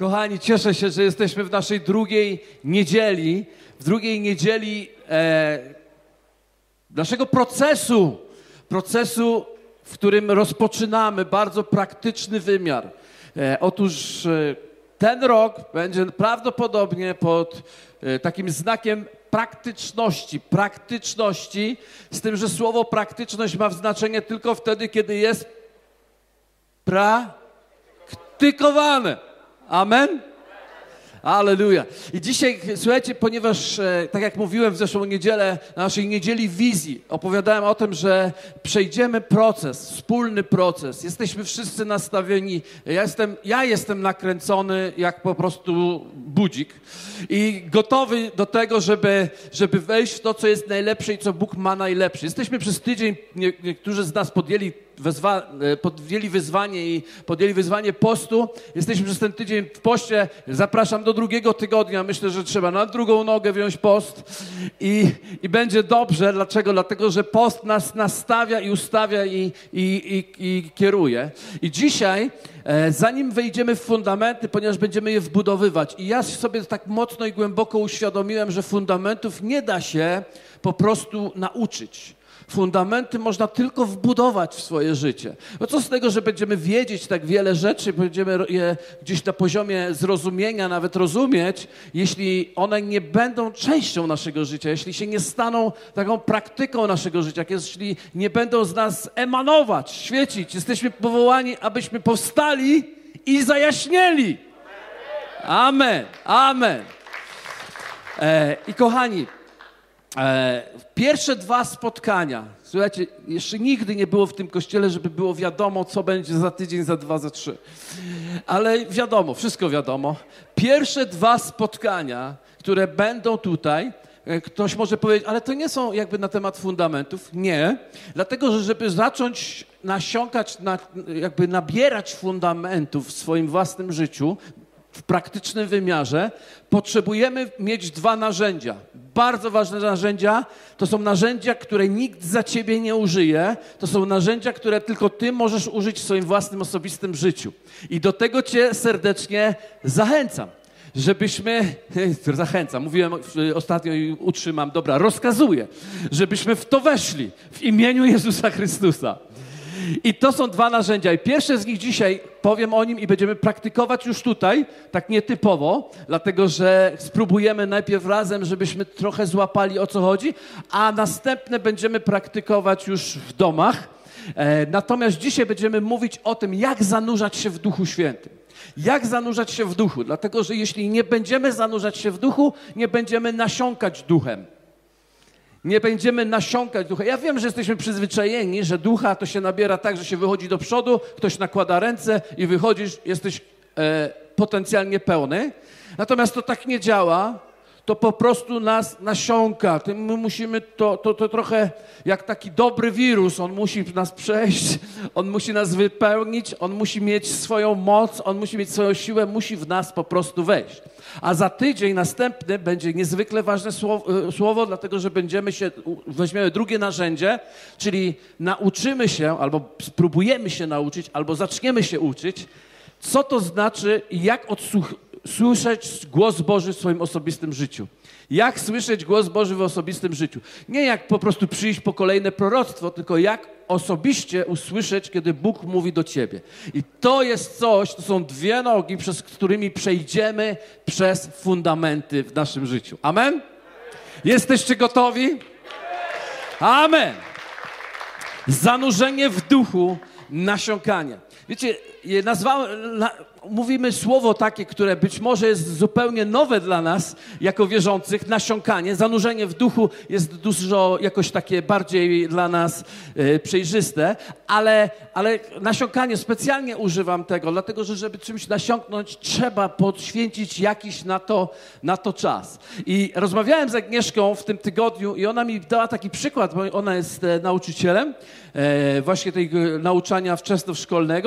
Kochani, cieszę się, że jesteśmy w naszej drugiej niedzieli, w drugiej niedzieli e, naszego procesu, procesu, w którym rozpoczynamy bardzo praktyczny wymiar. E, otóż e, ten rok będzie prawdopodobnie pod e, takim znakiem praktyczności, praktyczności, z tym, że słowo praktyczność ma znaczenie tylko wtedy, kiedy jest praktykowane. Amen? Aleluja. I dzisiaj, słuchajcie, ponieważ, e, tak jak mówiłem w zeszłą niedzielę, na naszej niedzieli wizji, opowiadałem o tym, że przejdziemy proces, wspólny proces. Jesteśmy wszyscy nastawieni. Ja jestem, ja jestem nakręcony jak po prostu budzik i gotowy do tego, żeby, żeby wejść w to, co jest najlepsze i co Bóg ma najlepsze. Jesteśmy przez tydzień, nie, niektórzy z nas podjęli wezwa, e, podjęli wyzwanie i podjęli wyzwanie postu. Jesteśmy przez ten tydzień w poście. Zapraszam do drugiego tygodnia. Myślę, że trzeba na drugą nogę wziąć post i, i będzie dobrze. Dlaczego? Dlatego, że post nas nastawia i ustawia i, i, i, i kieruje. I dzisiaj, e, zanim wejdziemy w fundamenty, ponieważ będziemy je wbudowywać i ja sobie tak mocno i głęboko uświadomiłem, że fundamentów nie da się po prostu nauczyć. Fundamenty można tylko wbudować w swoje życie. No co z tego, że będziemy wiedzieć tak wiele rzeczy, będziemy je gdzieś na poziomie zrozumienia nawet rozumieć, jeśli one nie będą częścią naszego życia, jeśli się nie staną taką praktyką naszego życia, jeśli nie będą z nas emanować, świecić. Jesteśmy powołani, abyśmy powstali i zajaśnieli. Amen. Amen. E, I kochani, pierwsze dwa spotkania, słuchajcie, jeszcze nigdy nie było w tym kościele, żeby było wiadomo, co będzie za tydzień, za dwa, za trzy. Ale wiadomo, wszystko wiadomo. Pierwsze dwa spotkania, które będą tutaj, e, ktoś może powiedzieć, ale to nie są jakby na temat fundamentów. Nie, dlatego że żeby zacząć nasiąkać, na, jakby nabierać fundamentów w swoim własnym życiu, w praktycznym wymiarze, potrzebujemy mieć dwa narzędzia. Bardzo ważne narzędzia to są narzędzia, które nikt za ciebie nie użyje. To są narzędzia, które tylko ty możesz użyć w swoim własnym osobistym życiu. I do tego cię serdecznie zachęcam. Żebyśmy, zachęcam, mówiłem ostatnio i utrzymam, dobra, rozkazuję, żebyśmy w to weszli w imieniu Jezusa Chrystusa. I to są dwa narzędzia. I pierwsze z nich dzisiaj powiem o nim i będziemy praktykować już tutaj, tak nietypowo, dlatego że spróbujemy najpierw razem, żebyśmy trochę złapali o co chodzi, a następne będziemy praktykować już w domach. E, natomiast dzisiaj będziemy mówić o tym, jak zanurzać się w Duchu Świętym. Jak zanurzać się w duchu? Dlatego, że jeśli nie będziemy zanurzać się w duchu, nie będziemy nasiąkać duchem. Nie będziemy nasiąkać ducha. Ja wiem, że jesteśmy przyzwyczajeni, że ducha to się nabiera tak, że się wychodzi do przodu, ktoś nakłada ręce i wychodzisz, jesteś e, potencjalnie pełny. Natomiast to tak nie działa to po prostu nas nasiąka. My musimy to, to, to trochę jak taki dobry wirus, on musi nas przejść, on musi nas wypełnić, on musi mieć swoją moc, on musi mieć swoją siłę, musi w nas po prostu wejść. A za tydzień następny będzie niezwykle ważne słowo, e, słowo dlatego że będziemy się, weźmiemy drugie narzędzie, czyli nauczymy się, albo spróbujemy się nauczyć, albo zaczniemy się uczyć, co to znaczy i jak odsłuchać słyszeć głos Boży w swoim osobistym życiu. Jak słyszeć głos Boży w osobistym życiu? Nie jak po prostu przyjść po kolejne proroctwo, tylko jak osobiście usłyszeć, kiedy Bóg mówi do ciebie. I to jest coś, to są dwie nogi, przez którymi przejdziemy przez fundamenty w naszym życiu. Amen? Jesteście gotowi? Amen. Zanurzenie w duchu, nasiąkanie. Wiecie, nazwałem, na, mówimy słowo takie, które być może jest zupełnie nowe dla nas, jako wierzących, nasiąkanie, zanurzenie w duchu jest dużo jakoś takie bardziej dla nas e, przejrzyste, ale, ale nasiąkanie, specjalnie używam tego, dlatego że żeby czymś nasiąknąć, trzeba poświęcić jakiś na to, na to czas. I rozmawiałem z Agnieszką w tym tygodniu i ona mi dała taki przykład, bo ona jest e, nauczycielem e, właśnie tej nauczania wczesnoszkolnego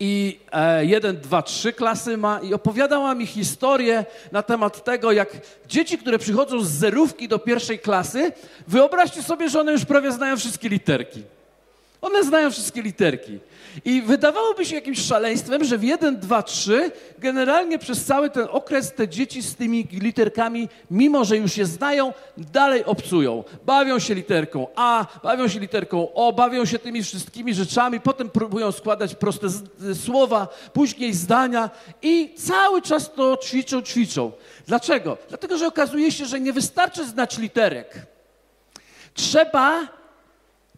i e, jeden, dwa, trzy klasy ma i opowiadała mi historię na temat tego, jak dzieci, które przychodzą z zerówki do pierwszej klasy, wyobraźcie sobie, że one już prawie znają wszystkie literki. One znają wszystkie literki. I wydawałoby się jakimś szaleństwem, że w 1, 2, 3 generalnie przez cały ten okres te dzieci z tymi literkami, mimo że już je znają, dalej obcują. Bawią się literką A, bawią się literką O, bawią się tymi wszystkimi rzeczami, potem próbują składać proste słowa, później zdania i cały czas to ćwiczą, ćwiczą. Dlaczego? Dlatego, że okazuje się, że nie wystarczy znać literek. Trzeba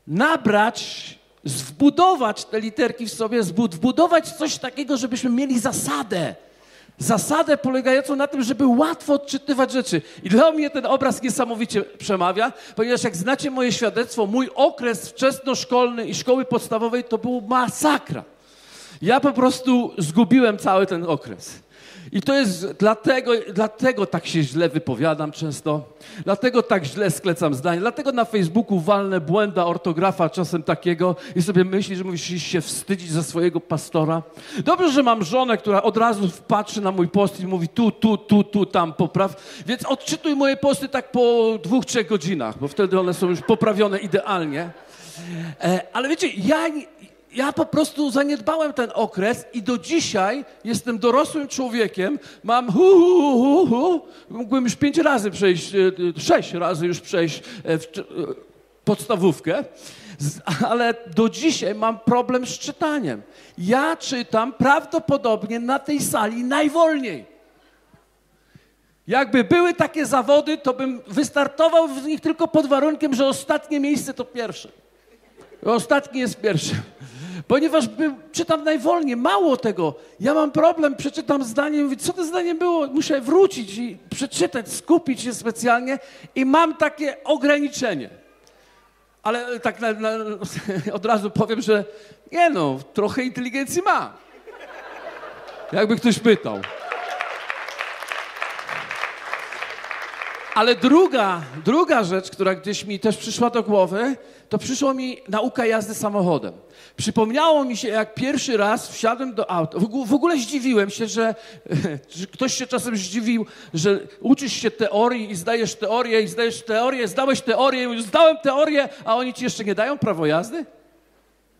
nabrać wbudować te literki w sobie, wbudować coś takiego, żebyśmy mieli zasadę. Zasadę polegającą na tym, żeby łatwo odczytywać rzeczy. I dla mnie ten obraz niesamowicie przemawia, ponieważ jak znacie moje świadectwo, mój okres wczesnoszkolny i szkoły podstawowej to był masakra. Ja po prostu zgubiłem cały ten okres. I to jest dlatego, dlatego tak się źle wypowiadam często, dlatego tak źle sklecam zdanie, dlatego na Facebooku walnę błęda ortografa czasem takiego i sobie myśli, że musisz się wstydzić za swojego pastora. Dobrze, że mam żonę, która od razu patrzy na mój post i mówi tu, tu, tu, tu, tam popraw, więc odczytuj moje posty tak po dwóch, trzech godzinach, bo wtedy one są już poprawione idealnie. E, ale wiecie, ja, ja po prostu zaniedbałem ten okres i do dzisiaj jestem dorosłym człowiekiem, mam hu, hu, hu, hu. mógłbym już pięć razy przejść, e, sześć razy już przejść e, podstawówkę, ale do dzisiaj mam problem z czytaniem. Ja czytam prawdopodobnie na tej sali najwolniej. Jakby były takie zawody, to bym wystartował w nich tylko pod warunkiem, że ostatnie miejsce to pierwsze. Ostatnie jest pierwsze ponieważ czytam najwolniej. Mało tego, ja mam problem, przeczytam zdanie mówię, co to zdanie było? Muszę wrócić i przeczytać, skupić się specjalnie i mam takie ograniczenie. Ale tak na, na, od razu powiem, że nie no, trochę inteligencji ma. Jakby ktoś pytał. Ale druga, druga rzecz, która gdzieś mi też przyszła do głowy, to przyszło mi nauka jazdy samochodem. Przypomniało mi się, jak pierwszy raz wsiadłem do auta. W ogóle zdziwiłem się, że, że ktoś się czasem zdziwił, że uczysz się teorii i zdajesz teorię i zdajesz teorię, zdałeś teorię, zdałem teorię, a oni ci jeszcze nie dają prawo jazdy?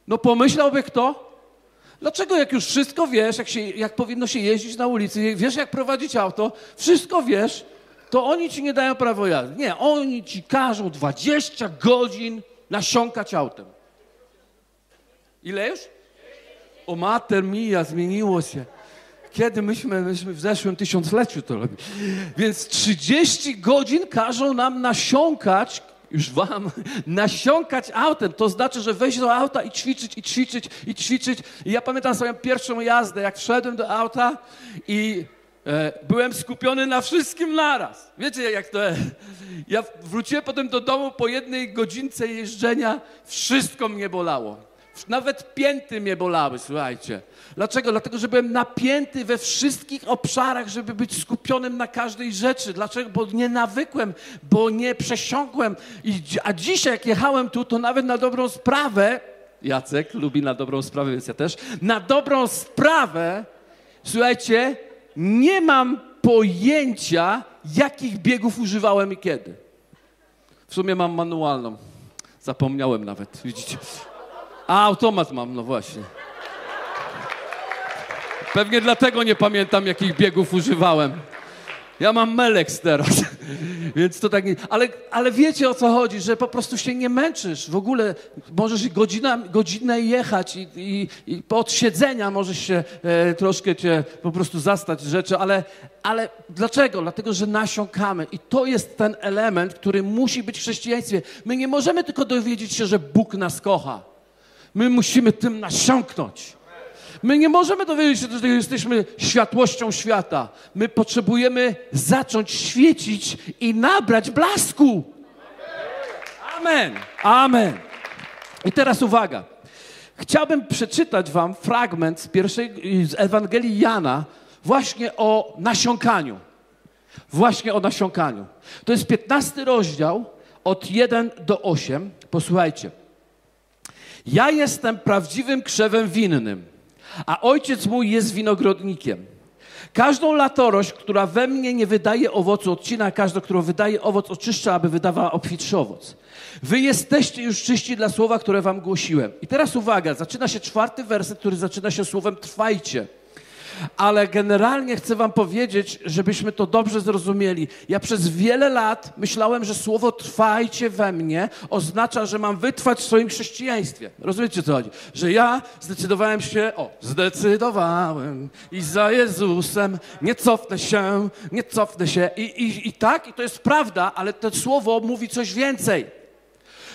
No pomyślałby kto? Dlaczego jak już wszystko wiesz, jak, się, jak powinno się jeździć na ulicy, wiesz jak prowadzić auto, wszystko wiesz, to oni ci nie dają prawo jazdy. Nie, oni ci każą 20 godzin nasiąkać autem. Ile już? O mater mia, zmieniło się. Kiedy myśmy, myśmy w zeszłym tysiącleciu to robili. Więc 30 godzin każą nam nasiąkać, już wam, nasiąkać autem. To znaczy, że wejść do auta i ćwiczyć, i ćwiczyć, i ćwiczyć. I ja pamiętam swoją pierwszą jazdę, jak wszedłem do auta i byłem skupiony na wszystkim naraz. Wiecie, jak to jest? Ja wróciłem potem do domu po jednej godzince jeżdżenia, wszystko mnie bolało. Nawet pięty mnie bolały, słuchajcie. Dlaczego? Dlatego, że byłem napięty we wszystkich obszarach, żeby być skupionym na każdej rzeczy. Dlaczego? Bo nie nawykłem, bo nie przesiąkłem. I, a dzisiaj, jak jechałem tu, to nawet na dobrą sprawę, Jacek lubi na dobrą sprawę, więc ja też, na dobrą sprawę, słuchajcie, nie mam pojęcia, jakich biegów używałem i kiedy. W sumie mam manualną. Zapomniałem nawet, widzicie. A, automat mam, no właśnie. Pewnie dlatego nie pamiętam, jakich biegów używałem. Ja mam Melex teraz, więc to tak nie... Ale, ale wiecie o co chodzi, że po prostu się nie męczysz. W ogóle możesz godzina, godzinę jechać i, i, i od siedzenia możesz się e, troszkę cię po prostu zastać rzeczy, ale, ale dlaczego? Dlatego, że nasiąkamy i to jest ten element, który musi być w chrześcijaństwie. My nie możemy tylko dowiedzieć się, że Bóg nas kocha. My musimy tym nasiąknąć. My nie możemy dowiedzieć się, że jesteśmy światłością świata. My potrzebujemy zacząć świecić i nabrać blasku. Amen. Amen. I teraz uwaga. Chciałbym przeczytać wam fragment z pierwszej z Ewangelii Jana właśnie o nasiąkaniu. Właśnie o nasiąkaniu. To jest 15 rozdział od 1 do 8. Posłuchajcie. Ja jestem prawdziwym krzewem winnym, a ojciec mój jest winogrodnikiem. Każdą latorość, która we mnie nie wydaje owocu, odcina, a każda, która wydaje owoc, oczyszcza, aby wydawała obfitszy owoc. Wy jesteście już czyści dla słowa, które wam głosiłem. I teraz uwaga, zaczyna się czwarty werset, który zaczyna się słowem trwajcie. Ale generalnie chcę Wam powiedzieć, żebyśmy to dobrze zrozumieli. Ja przez wiele lat myślałem, że słowo trwajcie we mnie oznacza, że mam wytrwać w swoim chrześcijaństwie. Rozumiecie co chodzi? Że ja zdecydowałem się, o, zdecydowałem i za Jezusem nie cofnę się, nie cofnę się. I, i, i tak, i to jest prawda, ale to słowo mówi coś więcej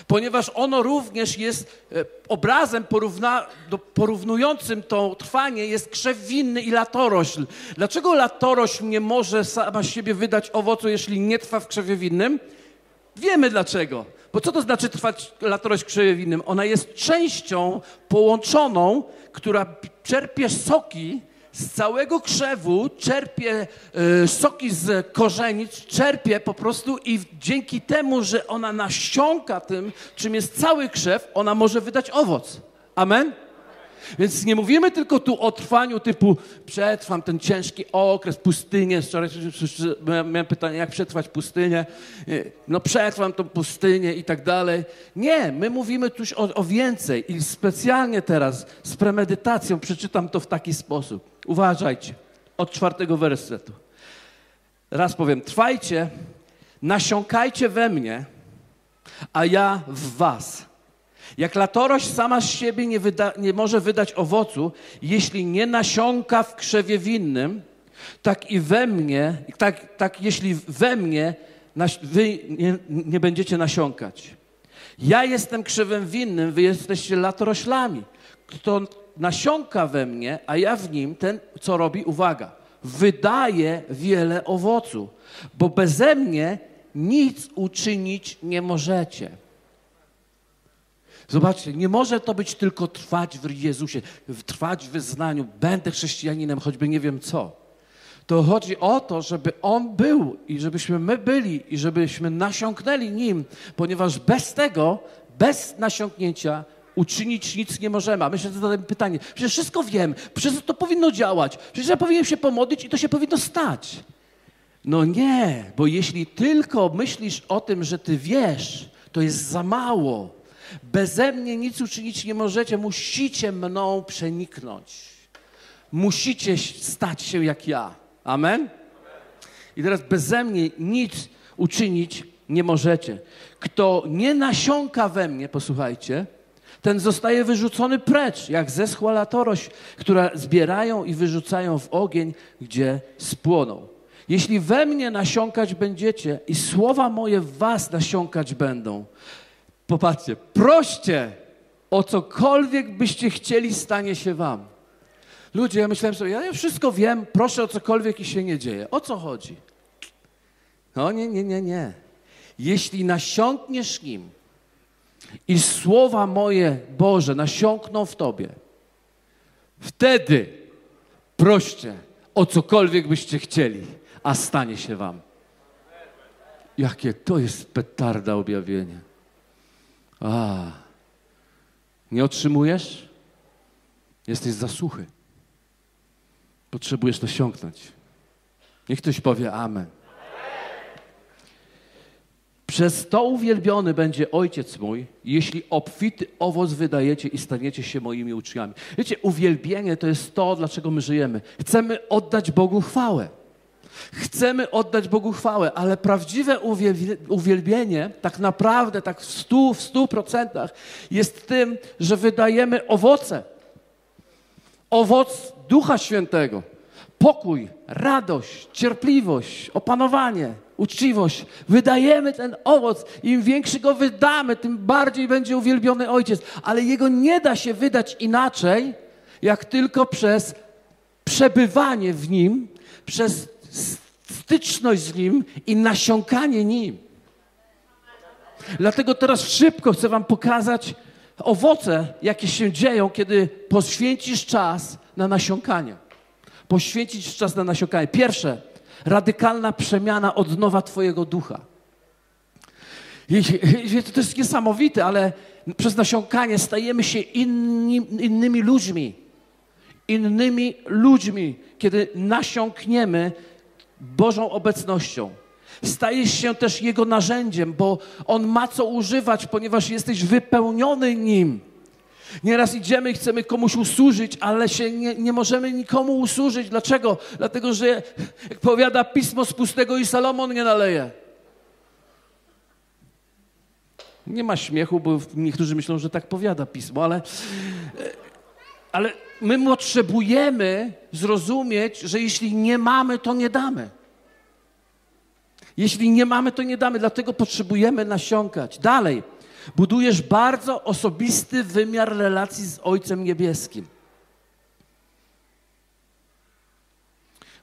ponieważ ono również jest e, obrazem porówna, porównującym to trwanie jest krzew winny i latorośl. Dlaczego latorośl nie może sama siebie wydać owocu, jeśli nie trwa w krzewie winnym? Wiemy dlaczego. Bo co to znaczy trwać latorośl w krzewie winnym? Ona jest częścią połączoną, która czerpie soki z całego krzewu czerpie y, soki z korzenic, czerpie po prostu i dzięki temu, że ona nasiąka tym, czym jest cały krzew, ona może wydać owoc. Amen? Więc nie mówimy tylko tu o trwaniu typu przetrwam ten ciężki okres, pustynię. Wczoraj miałem pytanie, jak przetrwać pustynię. No przetrwam tą pustynię i tak dalej. Nie, my mówimy tu o, o więcej i specjalnie teraz z premedytacją przeczytam to w taki sposób. Uważajcie, od czwartego wersetu. Raz powiem, trwajcie, nasiąkajcie we mnie, a ja w was. Jak latorość sama z siebie nie, wyda, nie może wydać owocu, jeśli nie nasiąka w krzewie winnym, tak i we mnie, tak, tak jeśli we mnie wy nie, nie będziecie nasiąkać. Ja jestem krzewem winnym, wy jesteście latoroślami. Kto nasiąka we mnie, a ja w nim, ten co robi, uwaga, wydaje wiele owocu, bo beze mnie nic uczynić nie możecie. Zobaczcie, nie może to być tylko trwać w Jezusie, trwać w wyznaniu, będę chrześcijaninem, choćby nie wiem co. To chodzi o to, żeby On był i żebyśmy my byli i żebyśmy nasiąknęli Nim, ponieważ bez tego, bez nasiąknięcia uczynić nic nie możemy. A myślę, że zadałem pytanie, przecież wszystko wiem, przecież to powinno działać, przecież ja powinienem się pomodlić i to się powinno stać. No nie, bo jeśli tylko myślisz o tym, że ty wiesz, to jest za mało. Beze mnie nic uczynić nie możecie, musicie mną przeniknąć. Musicie stać się jak ja. Amen? I teraz beze mnie nic uczynić nie możecie. Kto nie nasiąka we mnie, posłuchajcie, ten zostaje wyrzucony precz, jak zeschła latorość, która zbierają i wyrzucają w ogień, gdzie spłoną. Jeśli we mnie nasiąkać będziecie i słowa moje w was nasiąkać będą, popatrzcie, proście o cokolwiek byście chcieli, stanie się wam. Ludzie, ja myślałem sobie, ja wszystko wiem, proszę o cokolwiek i się nie dzieje. O co chodzi? No nie, nie, nie, nie. Jeśli nasiąkniesz nim, i słowa moje Boże nasiąkną w Tobie, wtedy proście o cokolwiek byście chcieli, a stanie się Wam. Jakie to jest petarda objawienia. A, nie otrzymujesz? Jesteś za suchy. Potrzebujesz to. Niech ktoś powie Amen. Przez to uwielbiony będzie Ojciec mój, jeśli obfity owoc wydajecie i staniecie się moimi uczniami. Wiecie, uwielbienie to jest to, dlaczego my żyjemy. Chcemy oddać Bogu chwałę. Chcemy oddać Bogu chwałę, ale prawdziwe uwielbienie, tak naprawdę, tak w stu, w stu procentach, jest tym, że wydajemy owoce. Owoc Ducha Świętego. Pokój, radość, cierpliwość, opanowanie, uczciwość. Wydajemy ten owoc. Im większy go wydamy, tym bardziej będzie uwielbiony Ojciec. Ale jego nie da się wydać inaczej, jak tylko przez przebywanie w nim, przez styczność z nim i nasiąkanie nim. Dlatego teraz szybko chcę Wam pokazać owoce, jakie się dzieją, kiedy poświęcisz czas na nasiąkanie. Poświęcić czas na nasiąkanie. Pierwsze, radykalna przemiana od nowa Twojego ducha. I, to jest niesamowite, ale przez nasiąkanie stajemy się inni, innymi ludźmi. Innymi ludźmi. kiedy nasiąkniemy Bożą obecnością. Stajesz się też Jego narzędziem, bo On ma co używać, ponieważ jesteś wypełniony Nim. Nieraz idziemy chcemy komuś usłużyć, ale się nie, nie możemy nikomu usłużyć. Dlaczego? Dlatego, że jak powiada pismo z pustego i Salomon nie naleje. Nie ma śmiechu, bo niektórzy myślą, że tak powiada pismo, ale, ale my potrzebujemy zrozumieć, że jeśli nie mamy, to nie damy. Jeśli nie mamy, to nie damy, dlatego potrzebujemy nasiąkać. Dalej, budujesz bardzo osobisty wymiar relacji z Ojcem Niebieskim.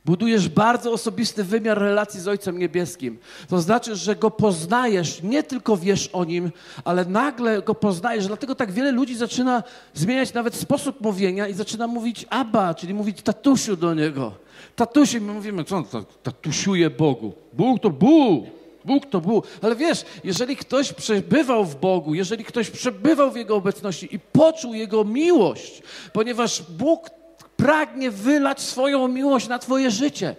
Budujesz bardzo osobisty wymiar relacji z Ojcem Niebieskim. To znaczy, że Go poznajesz, nie tylko wiesz o Nim, ale nagle Go poznajesz. Dlatego tak wiele ludzi zaczyna zmieniać nawet sposób mówienia i zaczyna mówić Abba, czyli mówić tatusiu do Niego. Tatusiu, my mówimy, co on tatusiuje Bogu? Bóg to Bóg. Bóg to Bóg. Ale wiesz, jeżeli ktoś przebywał w Bogu, jeżeli ktoś przebywał w Jego obecności i poczuł Jego miłość, ponieważ Bóg pragnie wylać swoją miłość na Twoje życie.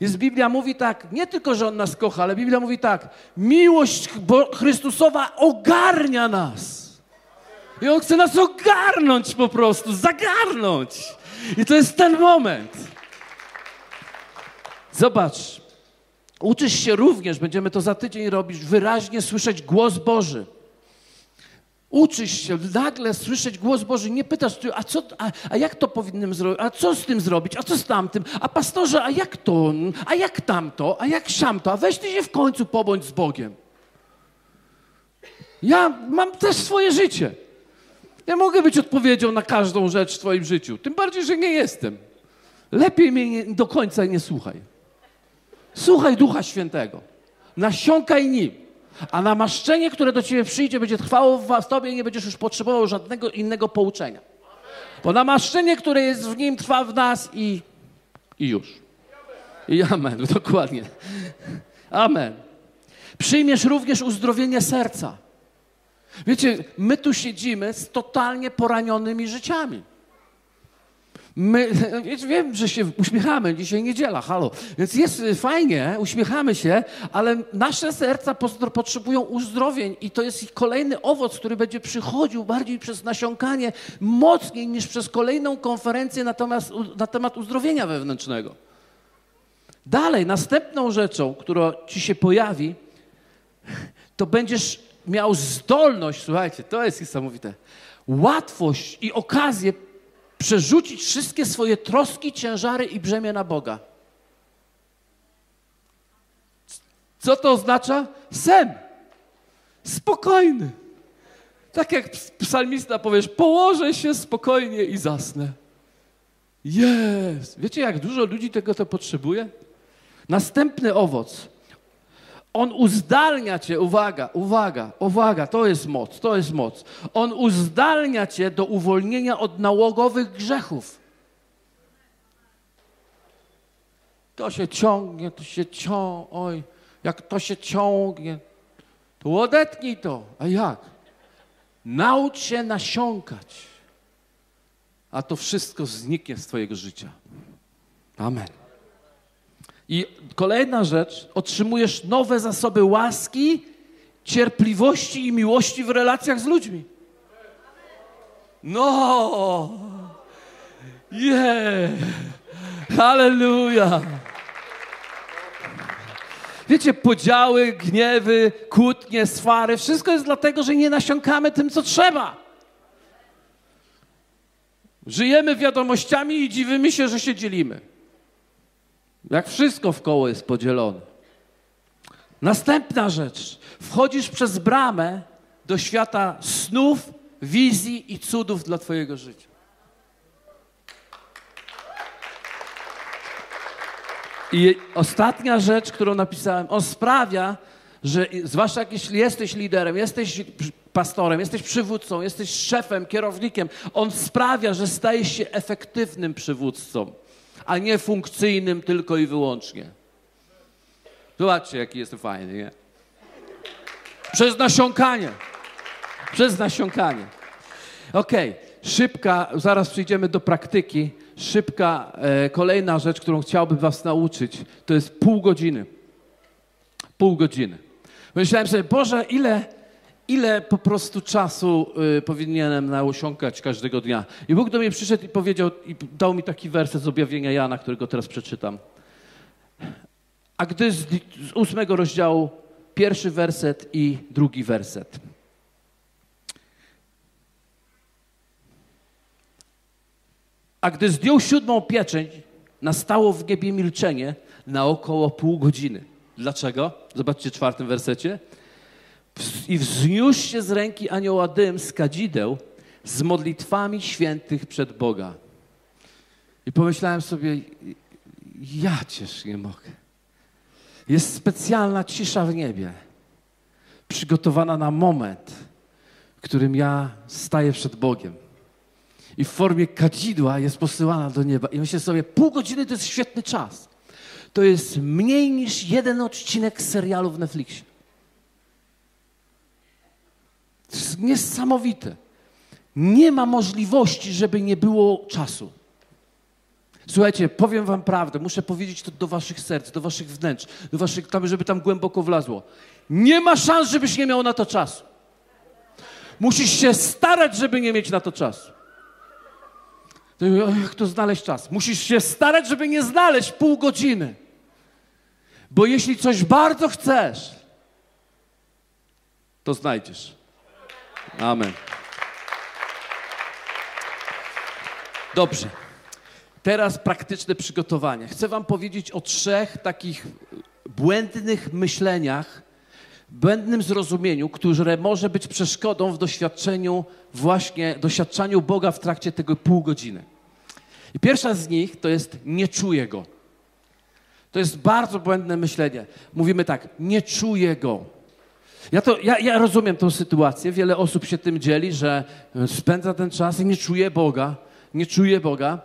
Jest Biblia mówi tak, nie tylko, że On nas kocha, ale Biblia mówi tak, miłość Chrystusowa ogarnia nas. I On chce nas ogarnąć po prostu, zagarnąć. I to jest ten moment. Zobacz, uczysz się również, będziemy to za tydzień robić, wyraźnie słyszeć głos Boży. Uczysz się nagle słyszeć głos Boży, nie pytasz, a, co, a, a jak to powinienem zrobić, a co z tym zrobić, a co z tamtym, a pastorze, a jak to, a jak tamto, a jak siamto, a weź ty się w końcu pobądź z Bogiem. Ja mam też swoje życie. Ja mogę być odpowiedzią na każdą rzecz w twoim życiu, tym bardziej, że nie jestem. Lepiej mnie nie, do końca nie słuchaj. Słuchaj Ducha Świętego. Nasiąkaj nim. A namaszczenie, które do ciebie przyjdzie, będzie trwało w tobie i nie będziesz już potrzebował żadnego innego pouczenia. Bo namaszczenie, które jest w nim, trwa w nas i, i już. I amen, dokładnie. Amen. Przyjmiesz również uzdrowienie serca. Wiecie, my tu siedzimy z totalnie poranionymi życiami. My, wiem, że się uśmiechamy, dzisiaj niedziela, halo. Więc jest fajnie, uśmiechamy się, ale nasze serca potrzebują uzdrowień i to jest kolejny owoc, który będzie przychodził bardziej przez nasiąkanie, mocniej niż przez kolejną konferencję na temat, na temat uzdrowienia wewnętrznego. Dalej, następną rzeczą, która ci się pojawi, to będziesz miał zdolność, słuchajcie, to jest niesamowite, łatwość i okazję przerzucić wszystkie swoje troski, ciężary i brzemię na Boga. Co to oznacza? Sen. Spokojny. Tak jak psalmista powiesz, położę się spokojnie i zasnę. Jest. Wiecie, jak dużo ludzi tego to potrzebuje? Następny owoc on uzdalnia cię, uwaga, uwaga, uwaga, to jest moc, to jest moc. On uzdalnia cię do uwolnienia od nałogowych grzechów. To się ciągnie, to się ciągnie, oj, jak to się ciągnie, to odetnij to. A jak? Naucz się nasiąkać, a to wszystko zniknie z twojego życia. Amen. I kolejna rzecz, otrzymujesz nowe zasoby łaski, cierpliwości i miłości w relacjach z ludźmi. No! Yeah! Halleluja! Wiecie, podziały, gniewy, kłótnie, swary, wszystko jest dlatego, że nie nasiąkamy tym, co trzeba. Żyjemy wiadomościami i dziwimy się, że się dzielimy. Jak wszystko w koło jest podzielone. Następna rzecz. Wchodzisz przez bramę do świata snów, wizji i cudów dla Twojego życia. I ostatnia rzecz, którą napisałem, on sprawia, że zwłaszcza jeśli jesteś liderem, jesteś pastorem, jesteś przywódcą, jesteś szefem, kierownikiem, on sprawia, że stajesz się efektywnym przywódcą a nie funkcyjnym tylko i wyłącznie. Zobaczcie, jaki jest fajny, nie? Przez nasiąkanie. Przez nasiąkanie. Okej, okay. szybka, zaraz przejdziemy do praktyki. szybka e, kolejna rzecz, którą chciałbym was nauczyć, to jest pół godziny. Pół godziny. Myślałem sobie, Boże, ile, ile po prostu czasu y, powinienem nausiąkać każdego dnia. I Bóg do mnie przyszedł i powiedział, i dał mi taki werset z objawienia Jana, którego teraz przeczytam. A gdy z, z ósmego rozdziału, pierwszy werset i drugi werset. A gdy zdjął siódmą pieczęć, nastało w niebie milczenie na około pół godziny. Dlaczego? Zobaczcie w czwartym wersecie. I wzniósł się z ręki anioła dym z kadzideł z modlitwami świętych przed Boga. I pomyślałem sobie, ja ciesz nie mogę. Jest specjalna cisza w niebie, przygotowana na moment, w którym ja staję przed Bogiem. I w formie kadzidła jest posyłana do nieba. I myślę sobie, pół godziny to jest świetny czas. To jest mniej niż jeden odcinek serialu w Netflixie. Jest niesamowite. Nie ma możliwości, żeby nie było czasu. Słuchajcie, powiem wam prawdę, muszę powiedzieć to do waszych serc, do waszych wnętrz, do waszych, tam, żeby tam głęboko wlazło. Nie ma szans, żebyś nie miał na to czasu. Musisz się starać, żeby nie mieć na to czasu. Jak to znaleźć czas? Musisz się starać, żeby nie znaleźć pół godziny. Bo jeśli coś bardzo chcesz, to znajdziesz. Amen. Dobrze. Teraz praktyczne przygotowanie. Chcę Wam powiedzieć o trzech takich błędnych myśleniach, błędnym zrozumieniu, które może być przeszkodą w doświadczeniu, właśnie doświadczaniu Boga w trakcie tego pół godziny. I pierwsza z nich to jest nie czuję Go. To jest bardzo błędne myślenie. Mówimy tak, nie czuję Go. Ja, to, ja, ja rozumiem tę sytuację. Wiele osób się tym dzieli, że spędza ten czas i nie czuje Boga. Nie czuje Boga.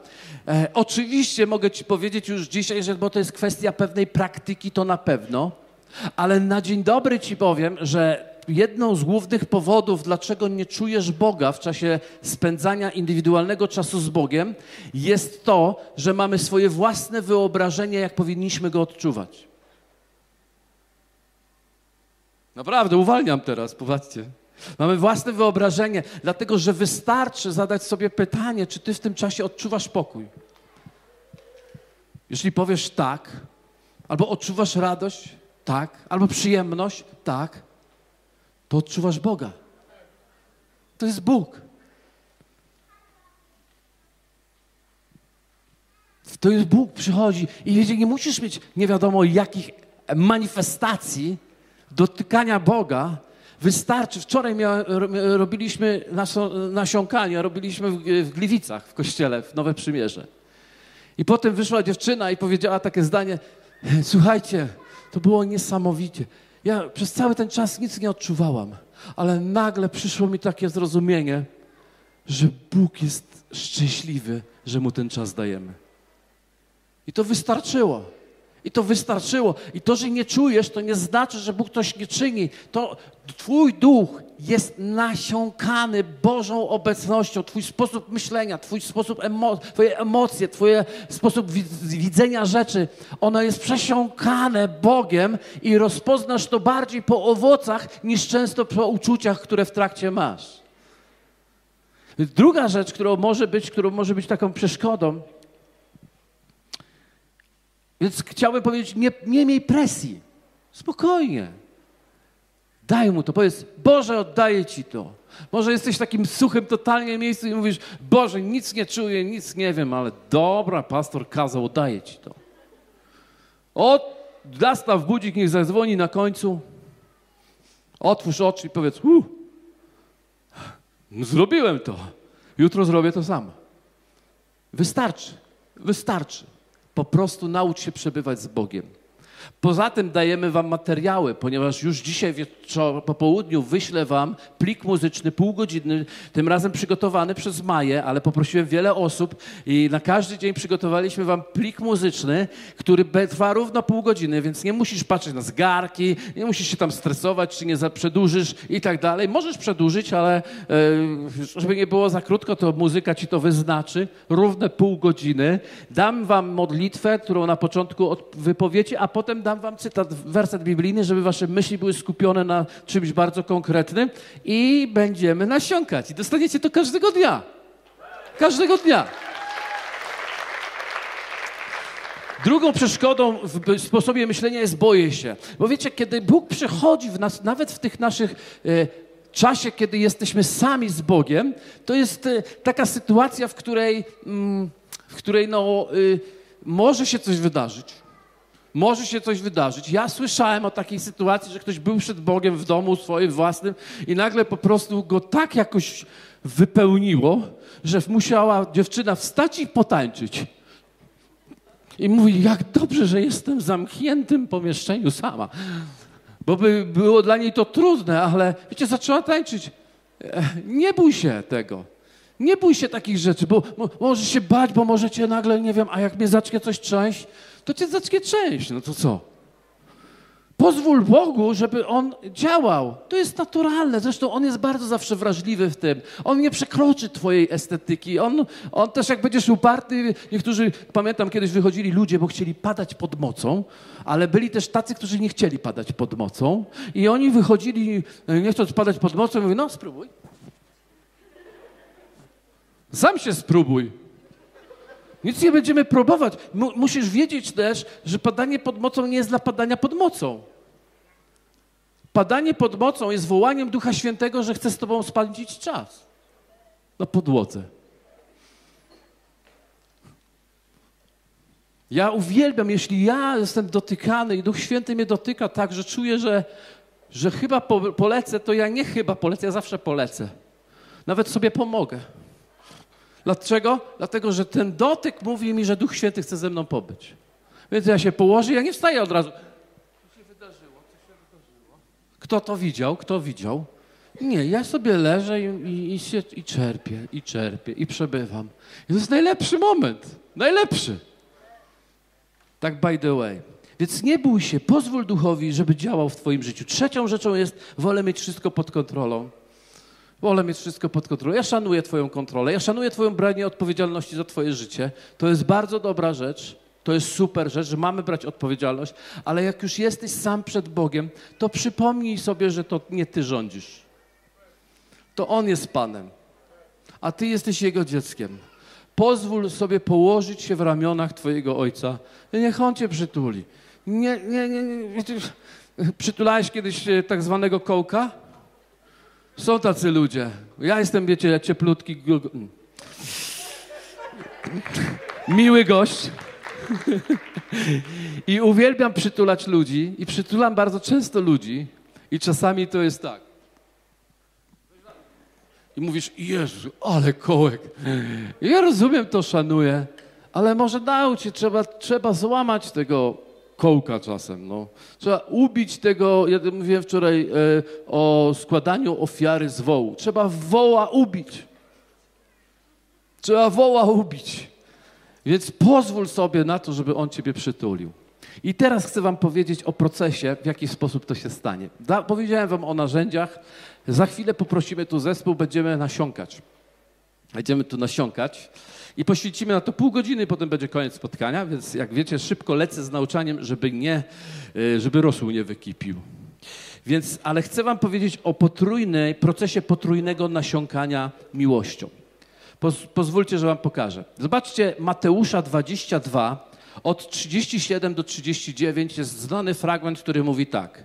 E, oczywiście mogę Ci powiedzieć już dzisiaj, że bo to jest kwestia pewnej praktyki, to na pewno. Ale na dzień dobry Ci powiem, że jedną z głównych powodów, dlaczego nie czujesz Boga w czasie spędzania indywidualnego czasu z Bogiem, jest to, że mamy swoje własne wyobrażenie, jak powinniśmy go odczuwać. Naprawdę, uwalniam teraz, popatrzcie. Mamy własne wyobrażenie, dlatego że wystarczy zadać sobie pytanie, czy ty w tym czasie odczuwasz pokój. Jeśli powiesz tak, albo odczuwasz radość, tak, albo przyjemność, tak, to odczuwasz Boga. To jest Bóg. To jest Bóg, przychodzi i nie musisz mieć nie wiadomo jakich manifestacji dotykania Boga. Wystarczy, wczoraj robiliśmy nasiąkanie, robiliśmy w, w Gliwicach w kościele, w Nowe Przymierze. I potem wyszła dziewczyna i powiedziała takie zdanie, słuchajcie, to było niesamowicie. Ja przez cały ten czas nic nie odczuwałam, ale nagle przyszło mi takie zrozumienie, że Bóg jest szczęśliwy, że mu ten czas dajemy. I to wystarczyło. I to wystarczyło. I to, że nie czujesz, to nie znaczy, że Bóg coś nie czyni. To Twój duch jest nasiąkany Bożą obecnością. Twój sposób myślenia, Twój sposób emo Twoje emocje, Twój sposób widzenia rzeczy, ono jest przesiąkane Bogiem i rozpoznasz to bardziej po owocach niż często po uczuciach, które w trakcie masz. Druga rzecz, którą może być, którą może być taką przeszkodą, więc chciałbym powiedzieć, nie, nie miej presji. Spokojnie. Daj mu to. Powiedz, Boże, oddaję Ci to. Może jesteś w takim suchym totalnie miejscu i mówisz, Boże, nic nie czuję, nic nie wiem, ale dobra, pastor kazał, oddaję Ci to. O, nastaw budzik, niech zadzwoni na końcu. Otwórz oczy i powiedz, uh, zrobiłem to. Jutro zrobię to samo. Wystarczy, wystarczy. Po prostu naucz się przebywać z Bogiem. Poza tym dajemy wam materiały, ponieważ już dzisiaj wieczor, po południu wyślę wam plik muzyczny półgodzinny, tym razem przygotowany przez Maję, ale poprosiłem wiele osób i na każdy dzień przygotowaliśmy wam plik muzyczny, który trwa równo pół godziny, więc nie musisz patrzeć na zgarki, nie musisz się tam stresować, czy nie przedłużysz i tak dalej. Możesz przedłużyć, ale e, żeby nie było za krótko, to muzyka ci to wyznaczy. Równe pół godziny. Dam wam modlitwę, którą na początku wypowiecie, a potem dam wam cytat, werset biblijny, żeby wasze myśli były skupione na czymś bardzo konkretnym i będziemy nasiąkać. I dostaniecie to każdego dnia. Każdego dnia. Drugą przeszkodą w sposobie myślenia jest boję się. Bo wiecie, kiedy Bóg przychodzi w nas, nawet w tych naszych e, czasie, kiedy jesteśmy sami z Bogiem, to jest e, taka sytuacja, w której, mm, w której no, y, może się coś wydarzyć. Może się coś wydarzyć. Ja słyszałem o takiej sytuacji, że ktoś był przed Bogiem w domu swoim własnym i nagle po prostu go tak jakoś wypełniło, że musiała dziewczyna wstać i potańczyć. I mówi, jak dobrze, że jestem w zamkniętym pomieszczeniu sama. Bo by było dla niej to trudne, ale wiecie, zaczęła tańczyć. Nie bój się tego. Nie bój się takich rzeczy, bo możesz się bać, bo możecie nagle, nie wiem, a jak mnie zacznie coś trzęść, to cię zacznie trzęść. No to co? Pozwól Bogu, żeby On działał. To jest naturalne. Zresztą On jest bardzo zawsze wrażliwy w tym. On nie przekroczy Twojej estetyki. On, on też, jak będziesz uparty, niektórzy, pamiętam, kiedyś wychodzili ludzie, bo chcieli padać pod mocą, ale byli też tacy, którzy nie chcieli padać pod mocą. I oni wychodzili, nie chcąc padać pod mocą, mówią, no spróbuj. Sam się spróbuj. Nic nie będziemy próbować. musisz wiedzieć też, że padanie pod mocą nie jest dla padania pod mocą. Padanie pod mocą jest wołaniem Ducha Świętego, że chce z tobą spędzić czas na podłodze. Ja uwielbiam, jeśli ja jestem dotykany i Duch Święty mnie dotyka tak, że czuję, że, że chyba polecę, to ja nie chyba polecę, ja zawsze polecę. Nawet sobie pomogę. Dlaczego? Dlatego, że ten dotyk mówi mi, że Duch Święty chce ze mną pobyć. Więc ja się położę, ja nie wstaję od razu. Kto to widział? Kto widział? Nie, ja sobie leżę i, i, i, się, i czerpię, i czerpię, i przebywam. I to jest najlepszy moment. Najlepszy. Tak by the way. Więc nie bój się, pozwól duchowi, żeby działał w Twoim życiu. Trzecią rzeczą jest, wolę mieć wszystko pod kontrolą. Wolę mieć wszystko pod kontrolą. Ja szanuję Twoją kontrolę, ja szanuję Twoją branie odpowiedzialności za Twoje życie. To jest bardzo dobra rzecz, to jest super rzecz, że mamy brać odpowiedzialność, ale jak już jesteś sam przed Bogiem, to przypomnij sobie, że to nie Ty rządzisz. To On jest Panem, a Ty jesteś Jego dzieckiem. Pozwól sobie położyć się w ramionach Twojego Ojca i niech On Cię przytuli. Nie, nie, nie, nie. Przytulałeś kiedyś e, tak zwanego kołka? Są tacy ludzie. Ja jestem, wiecie, cieplutki. Miły gość. I uwielbiam przytulać ludzi i przytulam bardzo często ludzi i czasami to jest tak. I mówisz, Jezu, ale kołek. Ja rozumiem, to szanuję, ale może nauczyć, trzeba, trzeba złamać tego kołka czasem. No. Trzeba ubić tego, ja mówiłem wczoraj e, o składaniu ofiary z wołu. Trzeba woła ubić. Trzeba woła ubić. Więc pozwól sobie na to, żeby on ciebie przytulił. I teraz chcę wam powiedzieć o procesie, w jaki sposób to się stanie. Da, powiedziałem wam o narzędziach. Za chwilę poprosimy tu zespół, będziemy nasiąkać. Będziemy tu nasiąkać i poświęcimy na to pół godziny, potem będzie koniec spotkania, więc jak wiecie, szybko lecę z nauczaniem, żeby nie, e, żeby rosół nie wykipił. Więc, ale chcę wam powiedzieć o potrójnej, procesie potrójnego nasiąkania miłością. Poz, pozwólcie, że wam pokażę. Zobaczcie Mateusza 22, od 37 do 39 jest znany fragment, który mówi tak.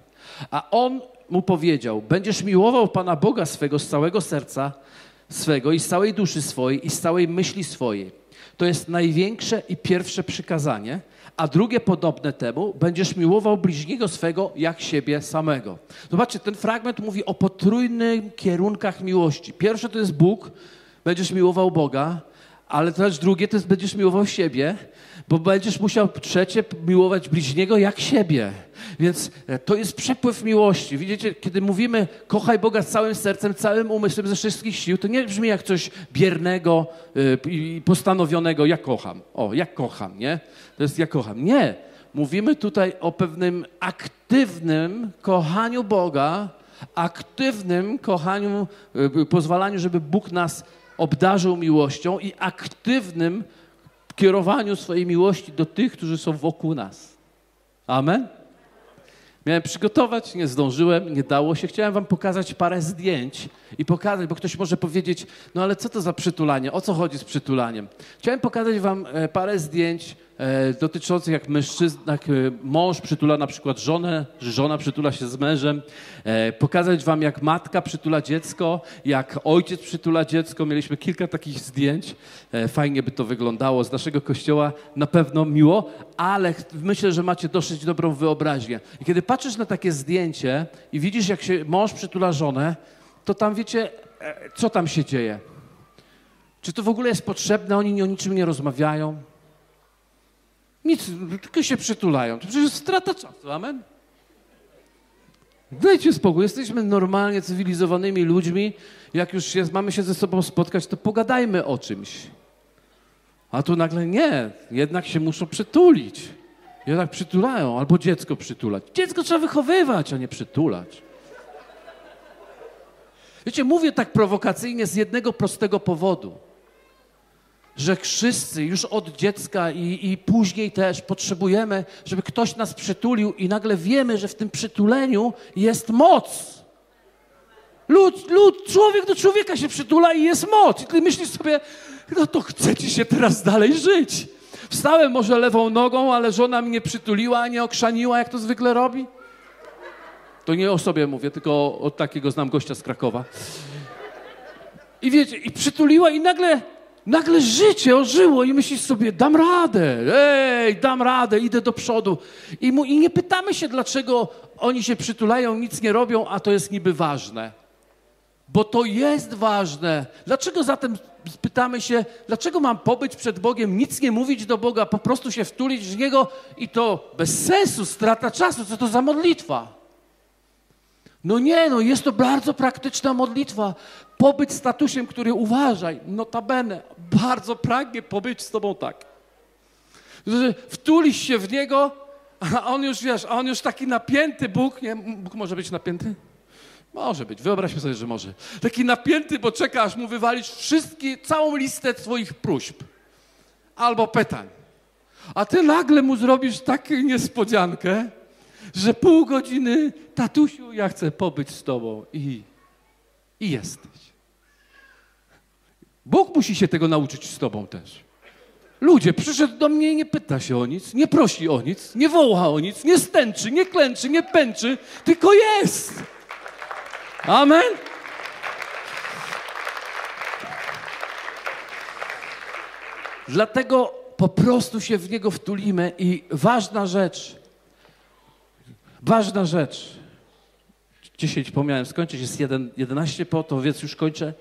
A on mu powiedział, będziesz miłował Pana Boga swego z całego serca, swego i z całej duszy swojej i z całej myśli swojej. To jest największe i pierwsze przykazanie, a drugie podobne temu, będziesz miłował bliźniego swego jak siebie samego. Zobaczcie, ten fragment mówi o potrójnych kierunkach miłości. Pierwsze to jest Bóg, będziesz miłował Boga, Ale też drugie, to jest będziesz miłował siebie, bo będziesz musiał trzecie miłować bliźniego jak siebie. Więc e, to jest przepływ miłości. Widzicie, kiedy mówimy kochaj Boga z całym sercem, całym umysłem, ze wszystkich sił, to nie brzmi jak coś biernego e, i postanowionego, ja kocham. O, jak kocham, nie? To jest ja kocham. Nie. Mówimy tutaj o pewnym aktywnym kochaniu Boga, aktywnym kochaniu, e, pozwalaniu, żeby Bóg nas obdarzył miłością i aktywnym kierowaniu swojej miłości do tych, którzy są wokół nas. Amen? Miałem przygotować, nie zdążyłem, nie dało się. Chciałem wam pokazać parę zdjęć i pokazać, bo ktoś może powiedzieć, no ale co to za przytulanie? O co chodzi z przytulaniem? Chciałem pokazać wam e, parę zdjęć dotyczących jak mężczyzn, jak e, mąż przytula na przykład żonę, żona przytula się z mężem, e, pokazać wam jak matka przytula dziecko, jak ojciec przytula dziecko. Mieliśmy kilka takich zdjęć. E, fajnie by to wyglądało z naszego kościoła, na pewno miło, ale myślę, że macie dosyć dobrą wyobraźnię. I kiedy patrzysz na takie zdjęcie i widzisz jak się mąż przytula żonę, to tam wiecie, e, co tam się dzieje. Czy to w ogóle jest potrzebne? Oni o niczym nie rozmawiają. Nic, tylko się przytulają. To przecież strata czasu, amen? Dajcie spokój, jesteśmy normalnie cywilizowanymi ludźmi. Jak już mamy się ze sobą spotkać, to pogadajmy o czymś. A tu nagle nie, jednak się muszą przytulić. Jednak przytulają, albo dziecko przytulać. Dziecko trzeba wychowywać, a nie przytulać. Wiecie, mówię tak prowokacyjnie z jednego prostego powodu że wszyscy już od dziecka i, i później też potrzebujemy, żeby ktoś nas przytulił i nagle wiemy, że w tym przytuleniu jest moc. Lud, lud, człowiek do człowieka się przytula i jest moc. I ty myślisz sobie, no to chce ci się teraz dalej żyć. Wstałem może lewą nogą, ale żona mnie przytuliła, nie okrzaniła, jak to zwykle robi. To nie o sobie mówię, tylko od takiego znam gościa z Krakowa. I wiecie, i przytuliła i nagle Nagle życie ożyło i myślisz sobie, dam radę, ej, dam radę, idę do przodu. I, mu, I nie pytamy się, dlaczego oni się przytulają, nic nie robią, a to jest niby ważne. Bo to jest ważne. Dlaczego zatem pytamy się, dlaczego mam pobyć przed Bogiem, nic nie mówić do Boga, po prostu się wtulić w Niego i to bez sensu, strata czasu, co to za modlitwa? No nie, no jest to bardzo praktyczna modlitwa. Pobyć statusem, który uważaj, notabene, bardzo pragnie pobyć z tobą tak. Że wtulisz się w niego, a on już, wiesz, a on już taki napięty Bóg, nie? Bóg może być napięty? Może być, wyobraźmy sobie, że może. Taki napięty, bo czeka, mu wywalisz wszystkie, całą listę swoich próśb albo pytań. A ty nagle mu zrobisz taką niespodziankę, że pół godziny, tatusiu, ja chcę pobyć z tobą i, i jesteś. Bóg musi się tego nauczyć z tobą też. Ludzie, przyszedł do mnie i nie pyta się o nic, nie prosi o nic, nie woła o nic, nie stęczy, nie klęczy, nie pęczy, tylko jest. Amen. Dlatego po prostu się w Niego wtulimy i ważna rzecz, ważna rzecz, 10 pomiałem skończyć, jest 1, 11 po to, więc już kończę.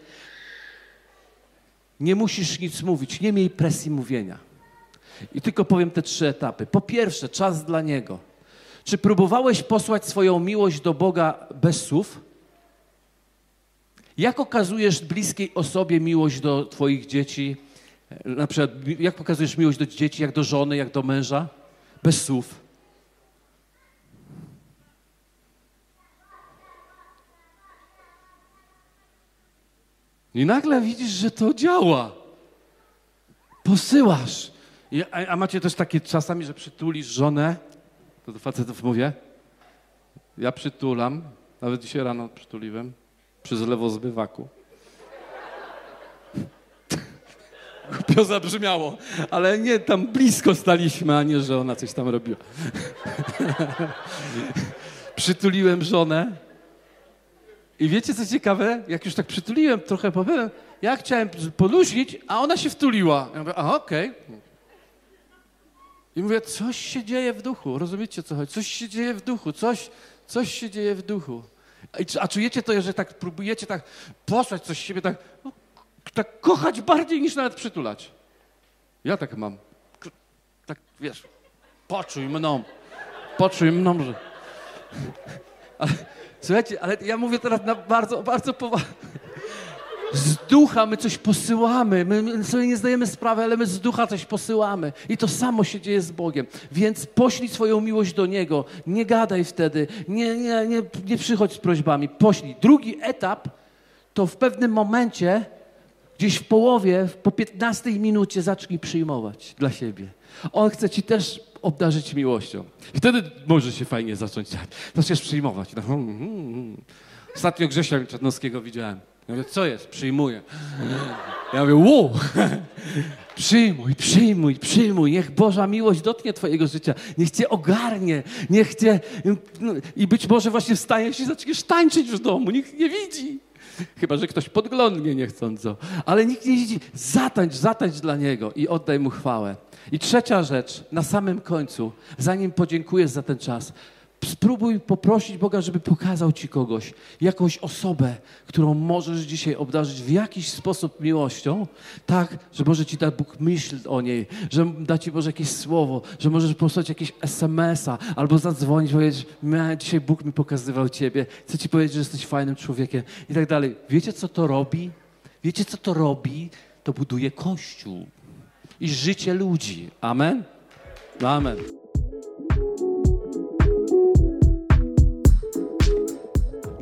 Nie musisz nic mówić, nie miej presji mówienia. I tylko powiem te trzy etapy. Po pierwsze, czas dla Niego. Czy próbowałeś posłać swoją miłość do Boga bez słów? Jak okazujesz bliskiej osobie miłość do Twoich dzieci? Na przykład, jak pokazujesz miłość do dzieci, jak do żony, jak do męża? Bez słów. I nagle widzisz, że to działa. Posyłasz. I, a, a, macie też takie czasami, że przytulisz żonę? To do facetów mówię. Ja przytulam. Nawet dzisiaj rano przytuliłem. Przy zlewo zbywaku. Głupio zabrzmiało, ale nie, tam blisko staliśmy, a nie, że ona coś tam robiła. Przytuliłem żonę i wiecie, co ciekawe? Jak już tak przytuliłem, trochę powiem, ja chciałem podusić, a ona się wtuliła. Ja mówię, aha, okej. Okay. I mówię, coś się dzieje w duchu, rozumiecie, co chodzi? Coś się dzieje w duchu, coś, coś się dzieje w duchu. A czujecie to, że tak próbujecie tak posłać coś z siebie, tak, no, tak kochać bardziej niż nawet przytulać. Ja tak mam. Tak, wiesz, poczuj mną. Poczuj mną, że... Ale, słuchajcie, ale ja mówię teraz na bardzo, bardzo poważnie. Z ducha my coś posyłamy. My sobie nie zdajemy sprawy, ale my z ducha coś posyłamy. I to samo się dzieje z Bogiem. Więc poślij swoją miłość do Niego. Nie gadaj wtedy. Nie, nie, nie, nie przychodź z prośbami. Poślij. Drugi etap to w pewnym momencie, gdzieś w połowie, po 15 minucie zacznij przyjmować dla siebie. On chce ci też obdarzyć miłością. I wtedy może się fajnie zacząć dziać. Zaczniesz przyjmować. No, hmm, hmm. Ostatnio Grzesia Czarnowskiego widziałem. Ja mówię, co jest? Przyjmuję. Ja mówię, wow! Przyjmuj, przyjmuj, przyjmuj. Niech Boża miłość dotknie Twojego życia. Niech Cię ogarnie. Niech Cię... No, I być może właśnie wstajesz i zaczniesz tańczyć w domu. Nikt nie widzi. Chyba, że ktoś podglądnie niechcąco. Ale nikt nie widzi. Zatańcz, zatańcz dla Niego i oddaj Mu chwałę. I trzecia rzecz, na samym końcu, zanim podziękujesz za ten czas, spróbuj poprosić Boga, żeby pokazał Ci kogoś, jakąś osobę, którą możesz dzisiaj obdarzyć w jakiś sposób miłością, tak, że może Ci da Bóg myśl o niej, że da Ci może jakieś słowo, że możesz posłać jakieś SMS-a albo zadzwonić, powiedzieć, dzisiaj Bóg mi pokazywał Ciebie, chcę Ci powiedzieć, że jesteś fajnym człowiekiem i tak dalej. Wiecie, co to robi? Wiecie, co to robi? To buduje Kościół i życie ludzi. Amen? Amen.